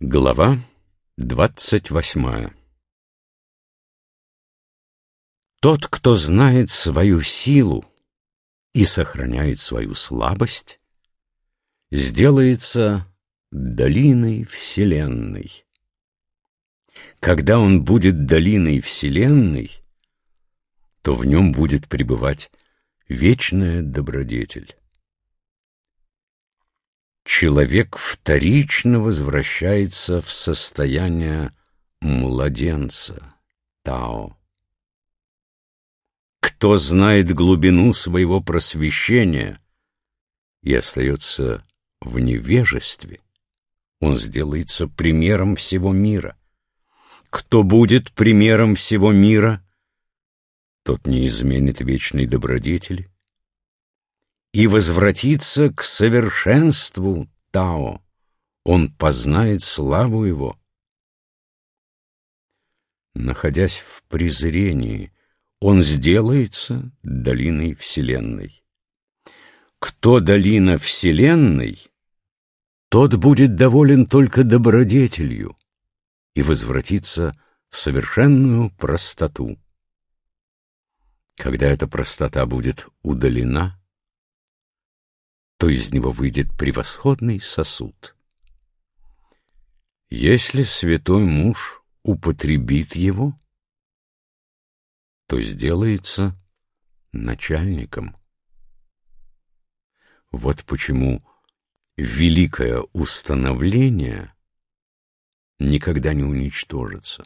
Глава двадцать восьмая Тот, кто знает свою силу и сохраняет свою слабость, сделается долиной Вселенной. Когда он будет долиной Вселенной, то в нем будет пребывать вечная добродетель. Человек вторично возвращается в состояние младенца, Тао. Кто знает глубину своего просвещения и остается в невежестве, он сделается примером всего мира. Кто будет примером всего мира, тот не изменит вечной добродетели и возвратится к совершенству Тао. Он познает славу его. Находясь в презрении, он сделается долиной Вселенной. Кто долина Вселенной, тот будет доволен только добродетелью и возвратится в совершенную простоту. Когда эта простота будет удалена, то из него выйдет превосходный сосуд. Если святой муж употребит его, то сделается начальником. Вот почему великое установление никогда не уничтожится.